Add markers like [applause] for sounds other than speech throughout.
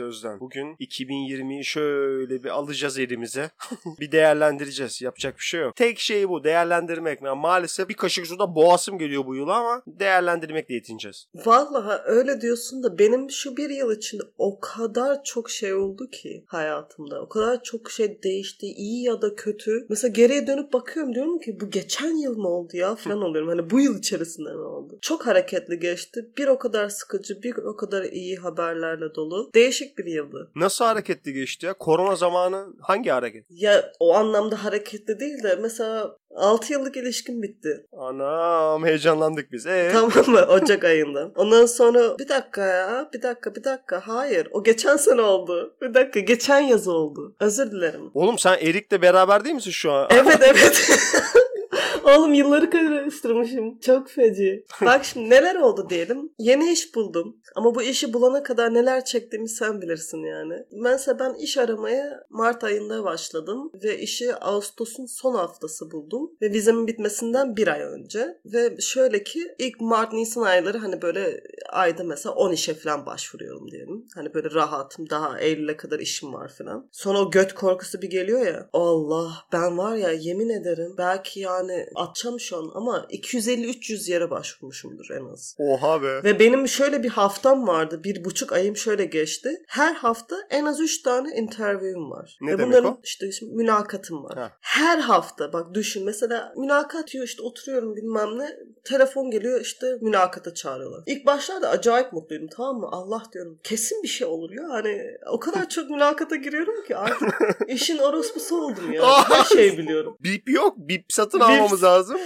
Evet Özlem. Bugün 2020'yi şöyle bir alacağız elimize. [laughs] bir değerlendireceğiz. Yapacak bir şey yok. Tek şey bu değerlendirmek. Yani maalesef bir kaşık suda boğasım geliyor bu yıl ama değerlendirmekle yetineceğiz. Vallahi öyle diyorsun da benim şu bir yıl içinde o kadar çok şey oldu ki hayatımda. O kadar çok şey değişti. iyi ya da kötü. Mesela geriye dönüp bakıyorum diyorum ki bu geçen yıl mı oldu ya [laughs] falan oluyorum. Hani bu yıl içerisinde mi oldu? Çok hareketli geçti. Bir o kadar sıkıcı, bir o kadar iyi haberlerle dolu. Değişik bir yıldı. Nasıl hareketli geçti ya? Korona zamanı hangi hareket? Ya o anlamda hareketli değil de mesela 6 yıllık ilişkim bitti. Anam heyecanlandık biz. Ee? Tamam mı? Ocak ayında. Ondan sonra bir dakika ya bir dakika bir dakika hayır o geçen sene oldu. Bir dakika geçen yaz oldu. Özür dilerim. Oğlum sen Erik'le beraber değil misin şu an? Evet evet. [laughs] Oğlum yılları karıştırmışım. Çok feci. [laughs] Bak şimdi neler oldu diyelim. Yeni iş buldum. Ama bu işi bulana kadar neler çektiğimi sen bilirsin yani. Mesela ben iş aramaya Mart ayında başladım. Ve işi Ağustos'un son haftası buldum. Ve vizemin bitmesinden bir ay önce. Ve şöyle ki ilk Mart-Nisan ayları hani böyle ayda mesela 10 işe falan başvuruyorum diyelim. Hani böyle rahatım. Daha Eylül'e kadar işim var falan. Sonra o göt korkusu bir geliyor ya. Allah ben var ya yemin ederim belki yani atacağım şu an ama 250-300 yere başvurmuşumdur en az. Oha be. Ve benim şöyle bir haftam vardı. Bir buçuk ayım şöyle geçti. Her hafta en az 3 tane interview'um var. Ne Ve demek bunların o? işte mülakatım var. Ha. Her hafta bak düşün mesela mülakat diyor işte oturuyorum bilmem ne. Telefon geliyor işte mülakata çağırıyorlar. İlk başlarda acayip mutluydum tamam mı? Allah diyorum kesin bir şey olur ya. Hani o kadar çok mülakata giriyorum ki artık [laughs] işin orospusu oldum ya. Her şeyi biliyorum. Bip yok. Bip satın almamız lazım.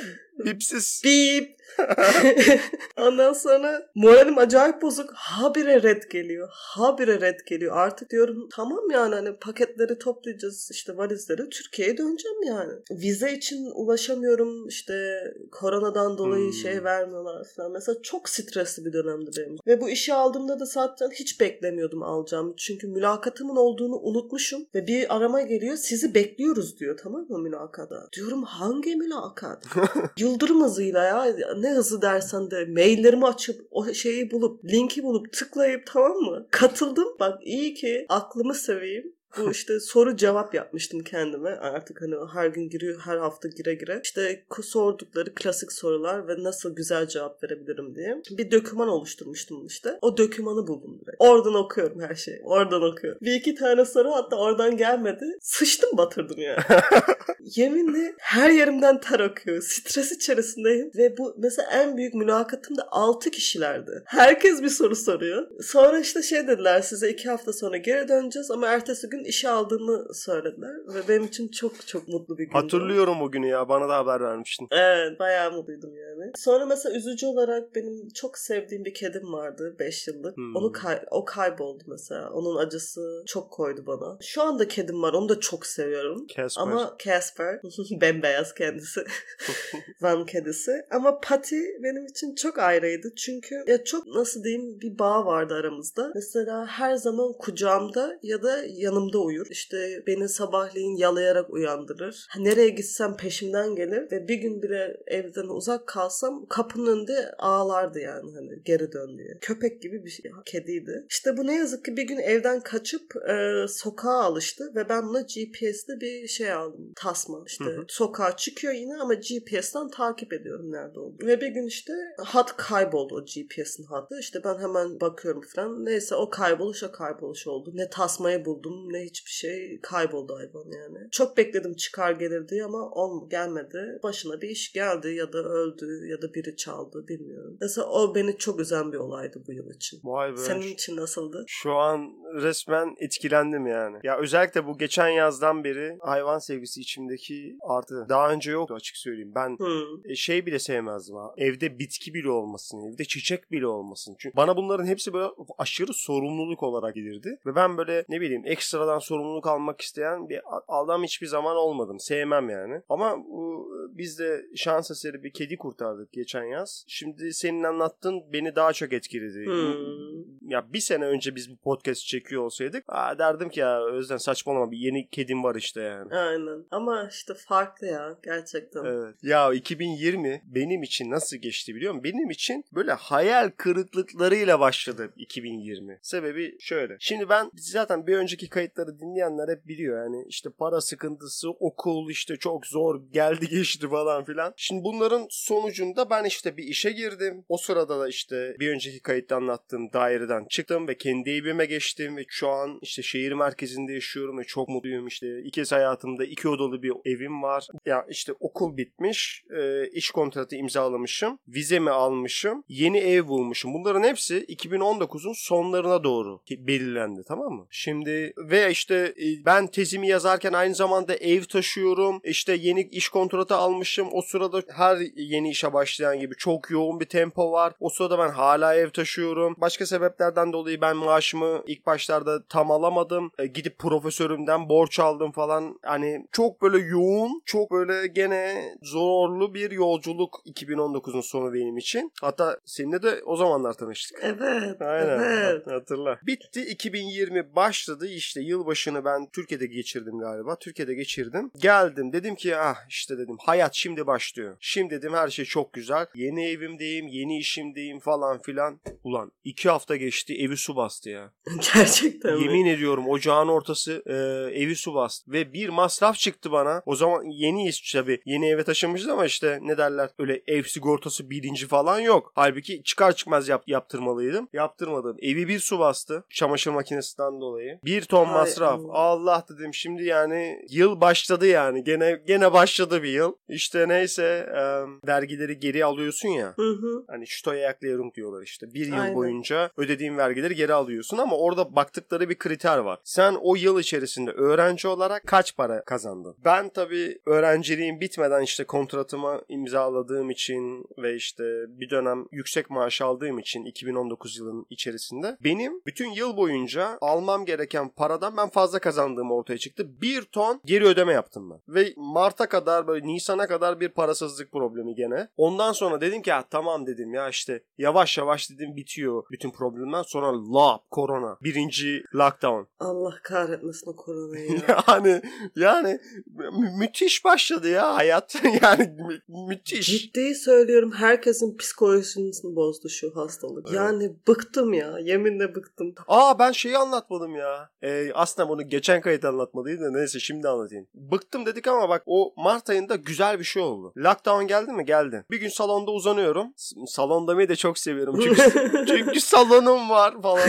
Bipsiz. Bip. [laughs] Ondan sonra moralim acayip bozuk. Habire red geliyor. Habire red geliyor. Artık diyorum tamam yani hani paketleri toplayacağız işte valizleri. Türkiye'ye döneceğim yani. Vize için ulaşamıyorum. işte koronadan dolayı Hmm. şey vermiyorlar falan. Mesela çok stresli bir dönemdi benim. Ve bu işi aldığımda da zaten hiç beklemiyordum alacağımı. Çünkü mülakatımın olduğunu unutmuşum. Ve bir arama geliyor. Sizi bekliyoruz diyor tamam mı mülakata? Diyorum hangi mülakat? [laughs] Yıldırım hızıyla ya ne hızı dersen de maillerimi açıp o şeyi bulup linki bulup tıklayıp tamam mı? Katıldım. Bak iyi ki aklımı seveyim. Bu işte soru cevap yapmıştım kendime. Artık hani her gün giriyor, her hafta gire gire. İşte sordukları klasik sorular ve nasıl güzel cevap verebilirim diye. Bir döküman oluşturmuştum işte. O dökümanı buldum direkt. Oradan okuyorum her şeyi. Oradan okuyorum. Bir iki tane soru hatta oradan gelmedi. Sıçtım batırdım ya. [laughs] Yeminle her yerimden ter akıyor. Stres içerisindeyim. Ve bu mesela en büyük mülakatım da 6 kişilerdi. Herkes bir soru soruyor. Sonra işte şey dediler size iki hafta sonra geri döneceğiz ama ertesi gün işe aldığımı söylediler. Ve benim için çok çok mutlu bir gündü. Hatırlıyorum o günü ya. Bana da haber vermiştin. Evet bayağı mutluydum yani. Sonra mesela üzücü olarak benim çok sevdiğim bir kedim vardı 5 yıllık. Hmm. Onu kay- o kayboldu mesela. Onun acısı çok koydu bana. Şu anda kedim var onu da çok seviyorum. Casper. Ama Casper [laughs] bembeyaz kendisi. [laughs] Van kedisi. Ama Patty benim için çok ayrıydı. Çünkü ya çok nasıl diyeyim bir bağ vardı aramızda. Mesela her zaman kucağımda ya da yanımda uyur. İşte beni sabahleyin yalayarak uyandırır. Nereye gitsem peşimden gelir ve bir gün bile evden uzak kalsam kapının önünde ağlardı yani hani geri dön diye. Köpek gibi bir şey, kediydi. İşte bu ne yazık ki bir gün evden kaçıp e, sokağa alıştı ve ben buna GPS'li bir şey aldım. Tasma işte. Hı hı. Sokağa çıkıyor yine ama GPS'ten takip ediyorum nerede olduğunu. Ve bir gün işte hat kayboldu o GPS'in hattı. İşte ben hemen bakıyorum falan. Neyse o kayboluş o kayboluş oldu. Ne tasmayı buldum ne hiçbir şey kayboldu hayvan yani. Çok bekledim çıkar gelir diye ama ol gelmedi. Başına bir iş geldi ya da öldü ya da biri çaldı bilmiyorum. Mesela o beni çok üzen bir olaydı bu yıl için. Vay be. Senin için nasıldı? Şu an resmen etkilendim yani. Ya özellikle bu geçen yazdan beri hayvan sevgisi içimdeki arttı. Daha önce yoktu açık söyleyeyim. Ben Hmm. şey bile sevmezdim ha. Evde bitki bile olmasın, evde çiçek bile olmasın. Çünkü bana bunların hepsi böyle aşırı sorumluluk olarak gelirdi. Ve ben böyle ne bileyim ekstradan sorumluluk almak isteyen bir adam hiçbir zaman olmadım. Sevmem yani. Ama bu, biz de şans eseri bir kedi kurtardık geçen yaz. Şimdi senin anlattığın beni daha çok etkiledi. Hmm. ya bir sene önce biz bu podcast çekiyor olsaydık aa derdim ki ya Özden saçmalama bir yeni kedim var işte yani. Aynen. Ama işte farklı ya gerçekten. Evet. Ya 2020 benim için nasıl geçti biliyor musun? Benim için böyle hayal kırıklıklarıyla başladı 2020. Sebebi şöyle. Şimdi ben zaten bir önceki kayıtları dinleyenler hep biliyor yani işte para sıkıntısı, okul işte çok zor geldi geçti falan filan. Şimdi bunların sonucunda ben işte bir işe girdim. O sırada da işte bir önceki kayıtta anlattığım daireden çıktım ve kendi evime geçtim ve şu an işte şehir merkezinde yaşıyorum ve çok mutluyum işte. İlk kez hayatımda iki odalı bir evim var. Ya işte okul bitmiş, e, iş kontratı imzalamışım, vizemi almışım, yeni ev bulmuşum. Bunların hepsi 2019'un sonlarına doğru belirlendi tamam mı? Şimdi ve işte e, ben tezimi yazarken aynı zamanda ev taşıyorum. İşte yeni iş kontratı almışım. O sırada her yeni işe başlayan gibi çok yoğun bir tempo var. O sırada ben hala ev taşıyorum. Başka sebeplerden dolayı ben maaşımı ilk başlarda tam alamadım. E, gidip profesörümden borç aldım falan. Hani çok böyle yoğun, çok böyle gene zorlu bir yolculuk 2019'un sonu benim için. Hatta seninle de o zamanlar tanıştık. Evet. Aynen. Evet. Hatırla. Bitti 2020 başladı işte yılbaşını ben Türkiye'de geçirdim galiba. Türkiye'de geçirdim. Geldim dedim ki ah işte dedim hayat şimdi başlıyor. Şimdi dedim her şey çok güzel. Yeni evimdeyim, yeni işimdeyim falan filan. Ulan iki hafta geçti evi su bastı ya. [laughs] Gerçekten mi? Yemin ediyorum ocağın ortası e, evi su bastı. Ve bir masraf çıktı bana. O zaman yeniyiz tabii. Yeni eve taşınmışız ama işte ne derler öyle ev sigortası bilinci falan yok. Halbuki çıkar çıkmaz yap, yaptırmalıydım. Yaptırmadım. Evi bir su bastı. Çamaşır makinesinden dolayı. Bir ton Hay masraf. Allah. Allah dedim şimdi yani yıl başladı yani. Gene gene başladı bir yıl. İşte neyse e, vergileri geri alıyorsun ya. Hı hı. Hani Steuererklärung diyorlar işte. Bir yıl Aynen. boyunca ödediğin vergileri geri alıyorsun ama orada baktıkları bir kriter var. Sen o yıl içerisinde öğrenci olarak kaç para kazandın? Ben tabii öğrenciliğim bitmeden işte kontratımı imzaladığım için ve işte bir dönem yüksek maaş aldığım için 2019 yılının içerisinde benim bütün yıl boyunca almam gereken paradan ben fazla kazandığım ortaya çıktı. Bir ton geri ödeme yaptım ben. Ve Mart'a kadar böyle Nisan'a kadar bir parasızlık problemi gene. Ondan sonra dedim ki ya tamam dedim ya işte yavaş yavaş dedim bitiyor bütün problemden sonra lap korona birinci lockdown. Allah kahretmesin o koronayı ya. [laughs] Yani yani mü- müthiş başladı ya hayat [laughs] yani mü- müthiş. Ciddi söylüyorum herkesin psikolojisini bozdu şu hastalık. Evet. Yani bıktım ya. Yeminle bıktım. Aa ben şeyi anlatmadım ya. Ee, aslında bunu geçen kayıt anlatmalıydım da neyse şimdi anlatayım. Bıktım dedik ama bak o Mart ayında güzel bir şey oldu. Lockdown geldi mi? Geldi. Bir gün salonda uzanıyorum. S- Salon demeyi de çok seviyorum. Çünkü, [laughs] çünkü salonum var falan.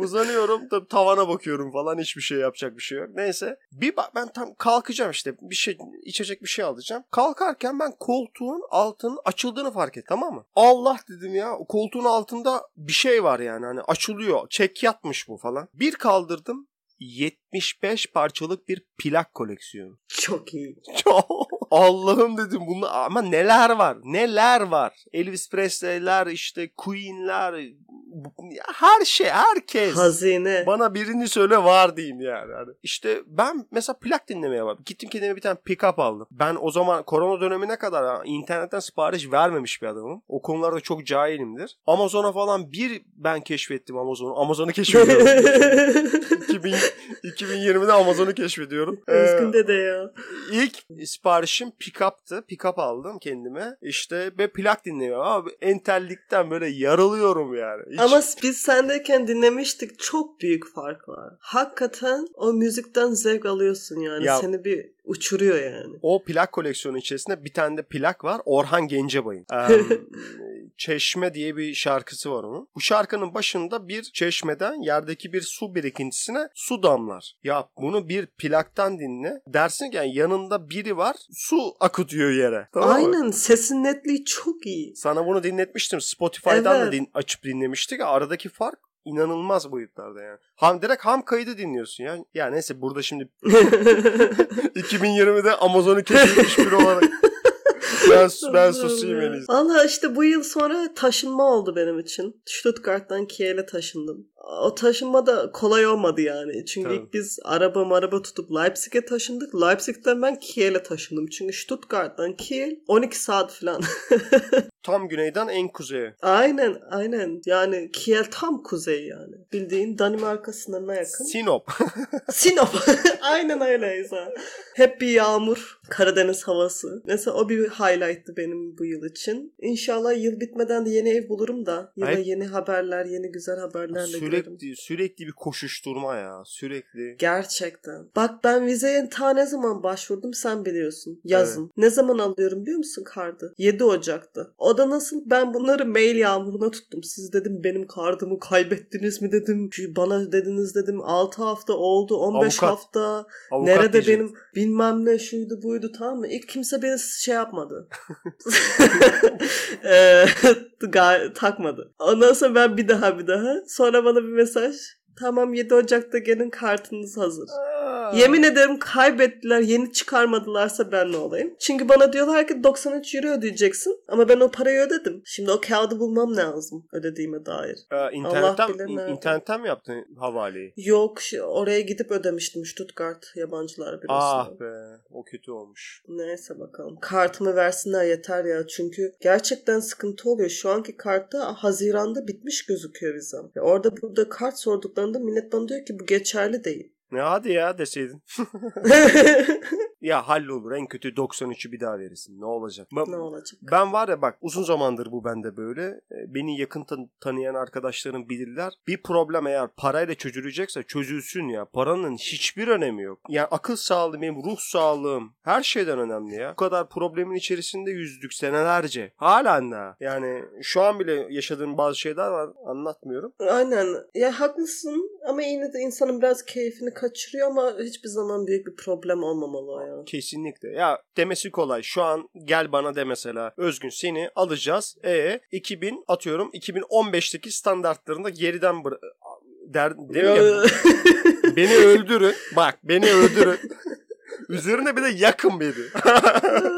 Uzanıyorum tabii tavana bakıyorum falan hiçbir şey yapacak bir şey yok. Neyse bir bak ben tam kalkacağım işte bir şey içecek bir şey alacağım. Kalkarken ben koltuğun altının açıldığını fark ettim tamam mı? Allah dedim ya koltuğun altında bir şey var yani hani açılıyor. Çek yatmış bu falan. Bir kaldırdım 75 parçalık bir plak koleksiyonu. Çok iyi. Allah'ım dedim bunlar ama neler var neler var Elvis Presley'ler işte Queen'ler her şey herkes Hazine. bana birini söyle var diyeyim yani. Hani işte ben mesela plak dinlemeye var. Gittim kendime bir tane pick-up aldım. Ben o zaman korona dönemine kadar internetten sipariş vermemiş bir adamım. O konularda çok cahilimdir. Amazon'a falan bir ben keşfettim Amazon'u. Amazon'u keşfediyorum. [laughs] 2000, 2020'de Amazon'u keşfediyorum. Ee, Özgün dede ya. İlk siparişim pick-up'tı. Pick-up aldım kendime. İşte ve plak dinliyorum. Abi entellikten böyle yarılıyorum yani. Hiç- Ama biz sendeyken dinlemiştik. Çok büyük fark var. Hakikaten o müzikten zevk alıyorsun yani. Ya- Seni bir uçuruyor yani. O plak koleksiyonu içerisinde bir tane de plak var. Orhan Gencebay'ın. Em, [laughs] Çeşme diye bir şarkısı var onun. Bu şarkının başında bir çeşmeden yerdeki bir su birikintisine su damlar. Ya bunu bir plaktan dinle. Dersin ki yani yanında biri var su akıtıyor yere. Tamam mı? Aynen. Sesin netliği çok iyi. Sana bunu dinletmiştim. Spotify'dan Evet. da din- açıp dinlemiştik. Aradaki fark inanılmaz boyutlarda yani. Ham direkt ham kaydı dinliyorsun ya. Ya neyse burada şimdi [laughs] [laughs] 2020'de Amazon'u keşfetmiş biri olarak [laughs] ben, [laughs] ben susayım en iyisi. Valla işte bu yıl sonra taşınma oldu benim için. Stuttgart'tan Kiel'e taşındım. O taşınma da kolay olmadı yani. Çünkü Tabii. ilk biz araba maraba tutup Leipzig'e taşındık. Leipzig'ten ben Kiel'e taşındım. Çünkü Stuttgart'tan Kiel 12 saat falan. [laughs] Tam güneyden en kuzeye. aynen aynen. Yani Kiel tam kuzey yani. Bildiğin Danimarka sınırına yakın. Sinop. [laughs] Sinop. [laughs] aynen öyle İsa. Hep bir yağmur. Karadeniz havası. Mesela o bir highlight'tı benim bu yıl için. İnşallah yıl bitmeden de yeni ev bulurum da. Yine Ay- yeni haberler, yeni güzel haberlerle girerim. Sürekli sürekli bir koşuşturma ya. Sürekli. Gerçekten. Bak ben vizeye ta ne zaman başvurdum sen biliyorsun. Yazın. Ne zaman alıyorum biliyor musun kartı? 7 Ocak'ta. O da nasıl? Ben bunları mail yağmuruna tuttum. Siz dedim benim kartımı kaybettiniz mi dedim. Bana dediniz dedim 6 hafta oldu 15 Avukat. hafta. Avukat Nerede diyecek. benim bilmem ne şuydu buydu tamam mı? İlk kimse beni şey yapmadı. [laughs] [laughs] [laughs] Ga- takmadı. Ondan sonra ben bir daha bir daha. Sonra bana bir mesaj. Tamam 7 Ocak'ta gelin kartınız hazır. Yemin ederim kaybettiler. Yeni çıkarmadılarsa ben ne olayım? Çünkü bana diyorlar ki 93 euro ödeyeceksin. Ama ben o parayı ödedim. Şimdi o kağıdı bulmam lazım ödediğime dair. Aa, internetten, bilir in- nerede. internetten mi yaptın havaleyi? Yok oraya gidip ödemiştim Stuttgart yabancılar bürosuna. Ah be. O kötü olmuş. Neyse bakalım. Kartımı versinler yeter ya. Çünkü gerçekten sıkıntı oluyor. Şu anki kartta Haziran'da bitmiş gözüküyor vizem. Ya orada burada kart sorduklarında millet bana diyor ki bu geçerli değil. Ne hadi ya deseydin. [laughs] Ya hallolur. En kötü 93'ü bir daha verirsin. Ne olacak? Ben, ne olacak? ben var ya bak uzun zamandır bu bende böyle. E, Beni yakın tan- tanıyan arkadaşlarım bilirler. Bir problem eğer parayla çözülecekse çözülsün ya. Paranın hiçbir önemi yok. Yani akıl sağlığım, benim ruh sağlığım her şeyden önemli ya. Bu kadar problemin içerisinde yüzdük senelerce. Halen daha. Yani şu an bile yaşadığım bazı şeyler var. Anlatmıyorum. Aynen. Ya haklısın ama yine de insanın biraz keyfini kaçırıyor ama hiçbir zaman büyük bir problem olmamalı o ya. Kesinlikle. Ya demesi kolay. Şu an gel bana de mesela. Özgün seni alacağız. E 2000 atıyorum 2015'teki standartlarında geriden bıra- der, değil mi [laughs] beni öldürün. Bak beni öldürün. Üzerine bir de yakın beni. [laughs]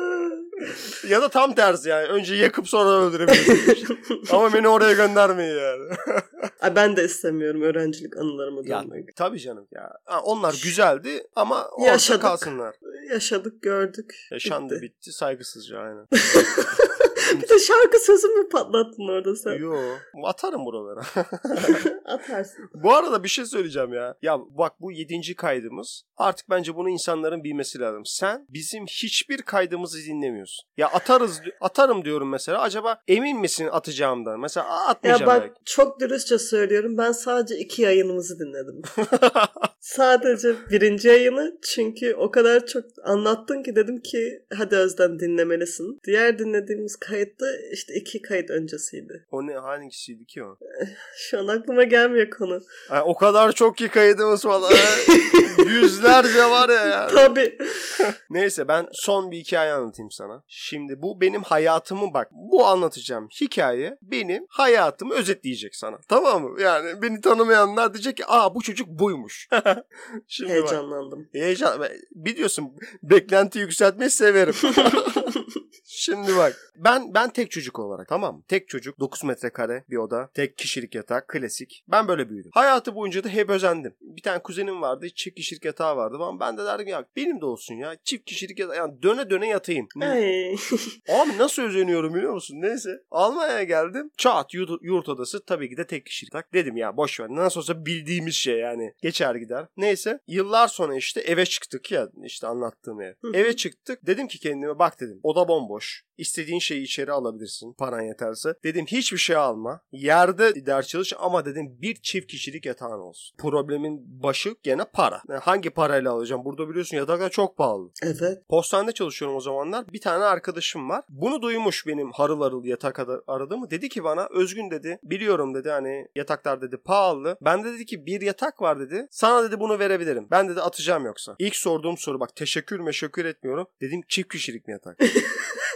ya da tam tersi yani. Önce yakıp sonra öldürebilirsiniz. Ama beni oraya göndermeyin yani. [laughs] Ay ben de istemiyorum öğrencilik anılarıma ya, dönmek. tabii canım ya. Ha, onlar güzeldi ama orada Yaşadık. kalsınlar. Yaşadık, gördük. Yaşandı bitti. bitti saygısızca aynen. [laughs] [laughs] Bir de şarkı sözü mü patlattın orada sen? Yo atarım buralara. [laughs] Atarsın. bu arada bir şey söyleyeceğim ya. Ya bak bu yedinci kaydımız. Artık bence bunu insanların bilmesi lazım. Sen bizim hiçbir kaydımızı dinlemiyorsun. Ya atarız atarım diyorum mesela. Acaba emin misin atacağımdan? Mesela "Aa, Ya atmayacağım bak belki. çok dürüstçe söylüyorum. Ben sadece iki yayınımızı dinledim. [laughs] sadece birinci yayını çünkü o kadar çok anlattın ki dedim ki hadi Özden dinlemelisin. Diğer dinlediğimiz kayıtta işte iki kayıt öncesiydi. o ne hangisiydi ki o? [laughs] Şu an aklıma gelmiyor konu. Ay, o kadar çok ki kaydımız falan. [laughs] Yüzlerce var ya yani. Tabii. [laughs] Neyse ben son bir hikaye anlatayım sana. Şimdi bu benim hayatımı bak. Bu anlatacağım hikaye benim hayatımı özetleyecek sana. Tamam mı? Yani beni tanımayanlar diyecek ki aa bu çocuk buymuş. Şimdi bak. Heyecanlandım. Heyecan. Biliyorsun beklenti yükseltmeyi severim. Şimdi bak ben ben tek çocuk olarak tamam mı? Tek çocuk 9 metrekare bir oda tek kişilik yatak klasik. Ben böyle büyüdüm. Hayatı boyunca da hep özendim. Bir tane kuzenim vardı çift kişilik yatağı vardı ama ben de derdim ya benim de olsun ya çift kişilik yatağı yani döne döne yatayım. Ay. [laughs] Abi nasıl özeniyorum biliyor musun? Neyse. Almanya'ya geldim. Çat yurt, yurt odası tabii ki de tek kişilik. yatak. Dedim ya boş ver. Nasıl olsa bildiğimiz şey yani. Geçer gider. Neyse. Yıllar sonra işte eve çıktık ya işte anlattığım ev. Eve çıktık. Dedim ki kendime bak dedim. Oda bomboş. İstediğin şeyi içeri alabilirsin. Paran yeterse. Dedim hiçbir şey alma. Yerde ders çalış ama dedim bir çift kişilik yatağın olsun. Problemin başı gene para. Yani hangi parayla alacağım? Burada biliyorsun yataklar çok pahalı. Evet. Postanede çalışıyorum o zamanlar. Bir tane arkadaşım var. Bunu duymuş benim harıl harıl yatak ar- aradığımı. Dedi ki bana Özgün dedi. Biliyorum dedi hani yataklar dedi pahalı. Ben de dedi ki bir yatak var dedi. Sana dedi bunu verebilirim. Ben dedi atacağım yoksa. İlk sorduğum soru bak teşekkür meşekkür etmiyorum. Dedim çift kişilik mi yatak? [laughs]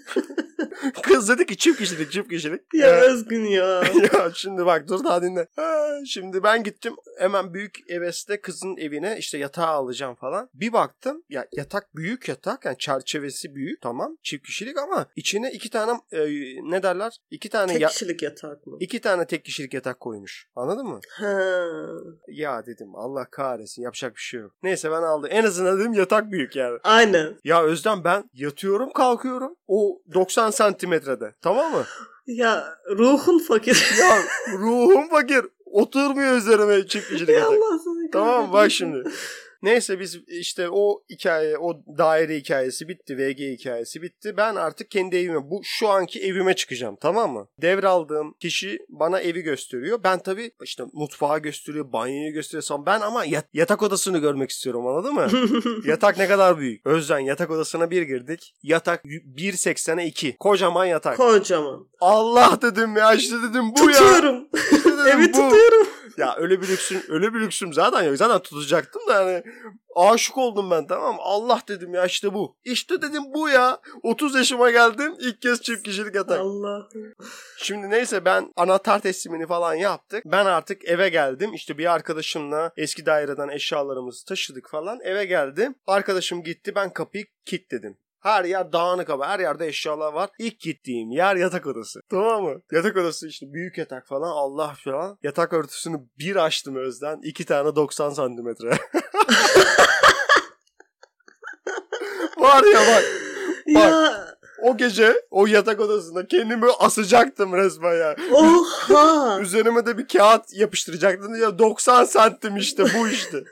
[laughs] Kız dedi ki çift kişilik çift kişilik. Ya Ee, Özgün ya. [laughs] ya şimdi bak dur daha dinle. Ha, şimdi ben gittim hemen büyük eveste kızın evine işte yatağı alacağım falan. Bir baktım ya yatak büyük yatak yani çerçevesi büyük tamam çift kişilik ama içine iki tane e, ne derler? İki tane Tek ya, kişilik yatak mı? iki tane tek kişilik yatak koymuş. Anladın mı? Ha. Ya dedim Allah kahretsin yapacak bir şey yok. Neyse ben aldım. En azından dedim yatak büyük yani. Aynen. Ya Özlem ben yatıyorum kalkıyorum. O 90 santimetrede. Tamam mı? Ya ruhun fakir. [laughs] Ya ruhum fakir. Oturmuyor üzerime çift kişilik Ya yatak. Allah seni Tamam bak şimdi. Neyse biz işte o hikaye, o daire hikayesi bitti. VG hikayesi bitti. Ben artık kendi evime, bu şu anki evime çıkacağım tamam mı? Devraldığım kişi bana evi gösteriyor. Ben tabii işte mutfağı gösteriyor, banyoyu gösteriyor. Ben ama yat- yatak odasını görmek istiyorum anladın mı? [laughs] yatak ne kadar büyük. Özden yatak odasına bir girdik. Yatak 1.80'e 2. Kocaman yatak. Kocaman. Allah dedim ya işte dedim bu ya. Tutuyorum. İşte dedim [laughs] Evi bu. tutuyorum. Ya öyle bir lüksüm, öyle bir lüksüm zaten yok. Zaten tutacaktım da hani aşık oldum ben tamam mı? Allah dedim ya işte bu. İşte dedim bu ya. 30 yaşıma geldim ilk kez çift kişilik yatak. Allah. Şimdi neyse ben anahtar teslimini falan yaptık. Ben artık eve geldim. İşte bir arkadaşımla eski daireden eşyalarımızı taşıdık falan. Eve geldim. Arkadaşım gitti ben kapıyı kilitledim. Her yer dağınık ama her yerde eşyalar var. İlk gittiğim yer yatak odası. Tamam mı? Yatak odası işte büyük yatak falan Allah falan. Yatak örtüsünü bir açtım Özden. iki tane 90 santimetre. [laughs] var ya bak Ya o gece o yatak odasında kendimi asacaktım resmen ya. oha. [laughs] Üzerime de bir kağıt yapıştıracaktım. Ya 90 santim işte bu işte.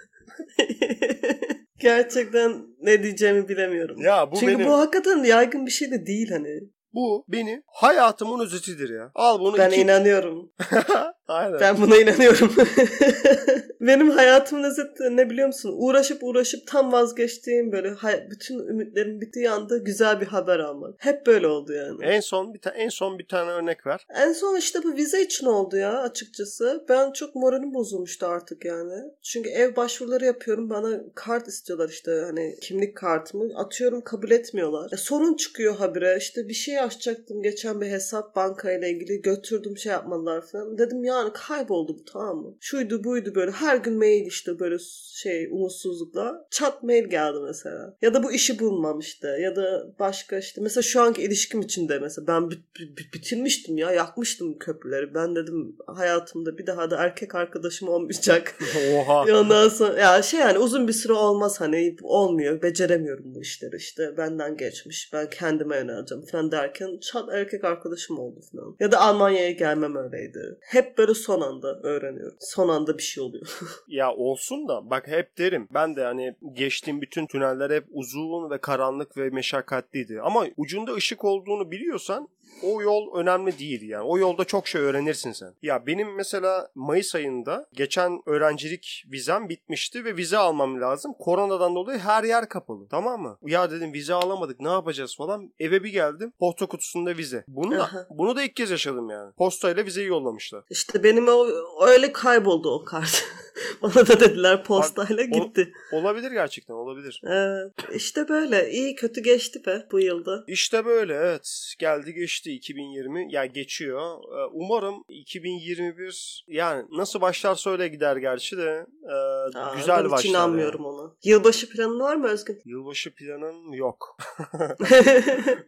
[laughs] Gerçekten ne diyeceğimi bilemiyorum. Ya bu Çünkü benim bu hakikaten yaygın bir şey de değil hani. bu benim hayatımın özetidir ya. Al bunu Ben iki... inanıyorum. [laughs] Aynen. Ben buna inanıyorum. [laughs] Benim hayatımın özeti ne biliyor musun? Uğraşıp uğraşıp tam vazgeçtiğim böyle bütün ümitlerim bittiği anda güzel bir haber almak. Hep böyle oldu yani. En son bir ta- en son bir tane örnek ver. En son işte bu vize için oldu ya açıkçası. Ben çok moralim bozulmuştu artık yani. Çünkü ev başvuruları yapıyorum. Bana kart istiyorlar işte hani kimlik kartımı. Atıyorum kabul etmiyorlar. E, sorun çıkıyor habire. İşte bir şey açacaktım geçen bir hesap bankayla ilgili. Götürdüm şey yapmadılar falan. Dedim yani kayboldu bu tamam mı? Şuydu buydu böyle. Her gün mail işte böyle şey umutsuzlukla. Çat mail geldi mesela. Ya da bu işi bulmam işte. Ya da başka işte. Mesela şu anki ilişkim içinde mesela ben bit- bit- bitirmiştim ya. Yakmıştım köprüleri. Ben dedim hayatımda bir daha da erkek arkadaşım olmayacak. [laughs] Oha. Ondan sonra ya şey yani uzun bir süre olmaz hani olmuyor. Beceremiyorum bu işleri işte. Benden geçmiş. Ben kendime yöneleceğim falan derken çat erkek arkadaşım oldu falan. Ya da Almanya'ya gelmem öyleydi. Hep böyle son anda öğreniyorum. Son anda bir şey oluyor. [laughs] Ya olsun da bak hep derim. Ben de hani geçtiğim bütün tüneller hep uzun ve karanlık ve meşakkatliydi. Ama ucunda ışık olduğunu biliyorsan o yol önemli değil yani. O yolda çok şey öğrenirsin sen. Ya benim mesela Mayıs ayında geçen öğrencilik vizem bitmişti ve vize almam lazım. Koronadan dolayı her yer kapalı. Tamam mı? Ya dedim vize alamadık ne yapacağız falan. Eve bir geldim. Posta kutusunda vize. Bunu da, bunu da ilk kez yaşadım yani. Postayla vizeyi yollamışlar. İşte benim o öyle kayboldu o kart. [laughs] [laughs] Bana da dediler postayla o- gitti. Olabilir gerçekten olabilir. Evet. İşte böyle iyi kötü geçti be bu yılda. İşte böyle evet geldi geçti 2020 ya geçiyor. Ee, Umarım 2021 yani nasıl başlarsa öyle gider gerçi de e, Aa, güzel ben hiç başlar. inanmıyorum yani. ona. Yılbaşı planın var mı Özgün? Yılbaşı planım yok. [laughs]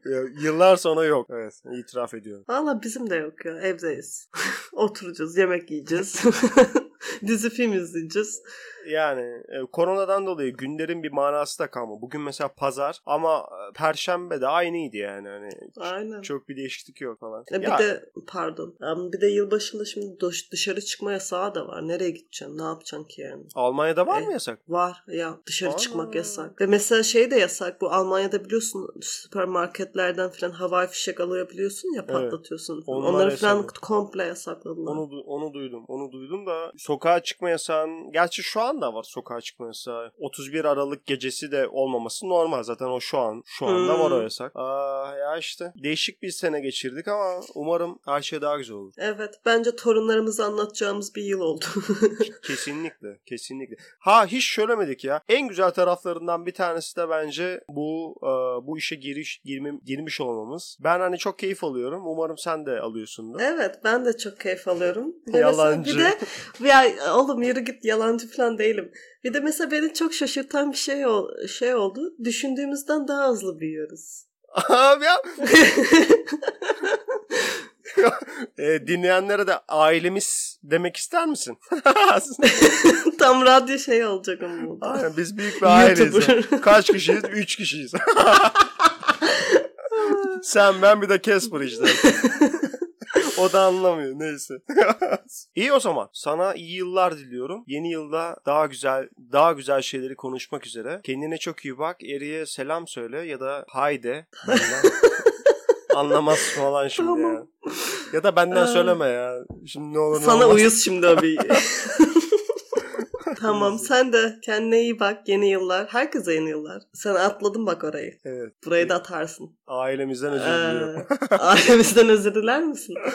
[laughs] Yıllar sonra yok. Evet itiraf ediyorum. Valla bizim de yok ya. Evdeyiz. Oturacağız, yemek yiyeceğiz. disappear music. Just Yani e, koronadan dolayı günlerin bir manası da kalmadı. Bugün mesela pazar ama e, perşembe de aynıydı yani. Hani Aynen. çok bir değişiklik yok falan. E bir Ya, de pardon. Bir de yılbaşında şimdi dış- dışarı çıkma yasağı da var. Nereye gideceksin? Ne yapacaksın ki yani? Almanya'da var E, mı yasak? Var ya dışarı Aa. çıkmak yasak. Ve mesela şey de yasak. Bu Almanya'da biliyorsun süpermarketlerden falan havai fişek alabiliyorsun ya Evet. patlatıyorsun. Onlar Onları falan komple yasakladılar. Onu onu duydum. Onu duydum da sokağa çıkma yasağın gerçi şu an falan da var sokağa çıkma yasağı. 31 Aralık gecesi de olmaması normal. Zaten o şu an. Şu anda Hmm. var o yasak. Aa, ya işte değişik bir sene geçirdik ama umarım her şey daha güzel olur. Evet bence torunlarımıza anlatacağımız bir yıl oldu. Kesinlikle. Kesinlikle. Ha hiç söylemedik ya. En güzel taraflarından bir tanesi de bence bu e, bu işe giriş girmem, girmiş olmamız. Ben hani çok keyif alıyorum. Umarım sen de alıyorsundur. evet ben de çok keyif alıyorum. [laughs] Yalancı. Bir de ya oğlum yürü git yalancı falan değilim. Bir de mesela beni çok şaşırtan bir şey ol- şey oldu. Düşündüğümüzden daha hızlı büyüyoruz. Abi ya. [laughs] E, dinleyenlere de ailemiz demek ister misin? [laughs] Tam radyo şey olacak ama. Aynen, biz büyük bir aileyiz. Kaç kişiyiz? Üç kişiyiz. [laughs] Sen ben bir de Casper işte. O da anlamıyor neyse. [laughs] iyi o zaman. Sana iyi yıllar diliyorum. Yeni yılda daha güzel daha güzel şeyleri konuşmak üzere. Kendine çok iyi bak. Eriye selam söyle ya da hayde. [laughs] Anlamaz falan şimdi Tamam. ya. Ya da benden Aa. söyleme ya. Şimdi ne olur ne Sana olmaz. uyuz şimdi o bir. [laughs] tamam sen de kendine iyi bak yeni yıllar. Herkese yeni yıllar. Sen atladın bak orayı. Evet. Burayı da atarsın. Ailemizden özür diliyorum. Ee, [laughs] ailemizden özür diler misin? [laughs]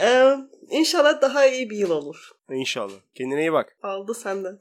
Ee, inşallah daha iyi bir yıl olur. İnşallah. Kendine iyi bak. Aldı senden.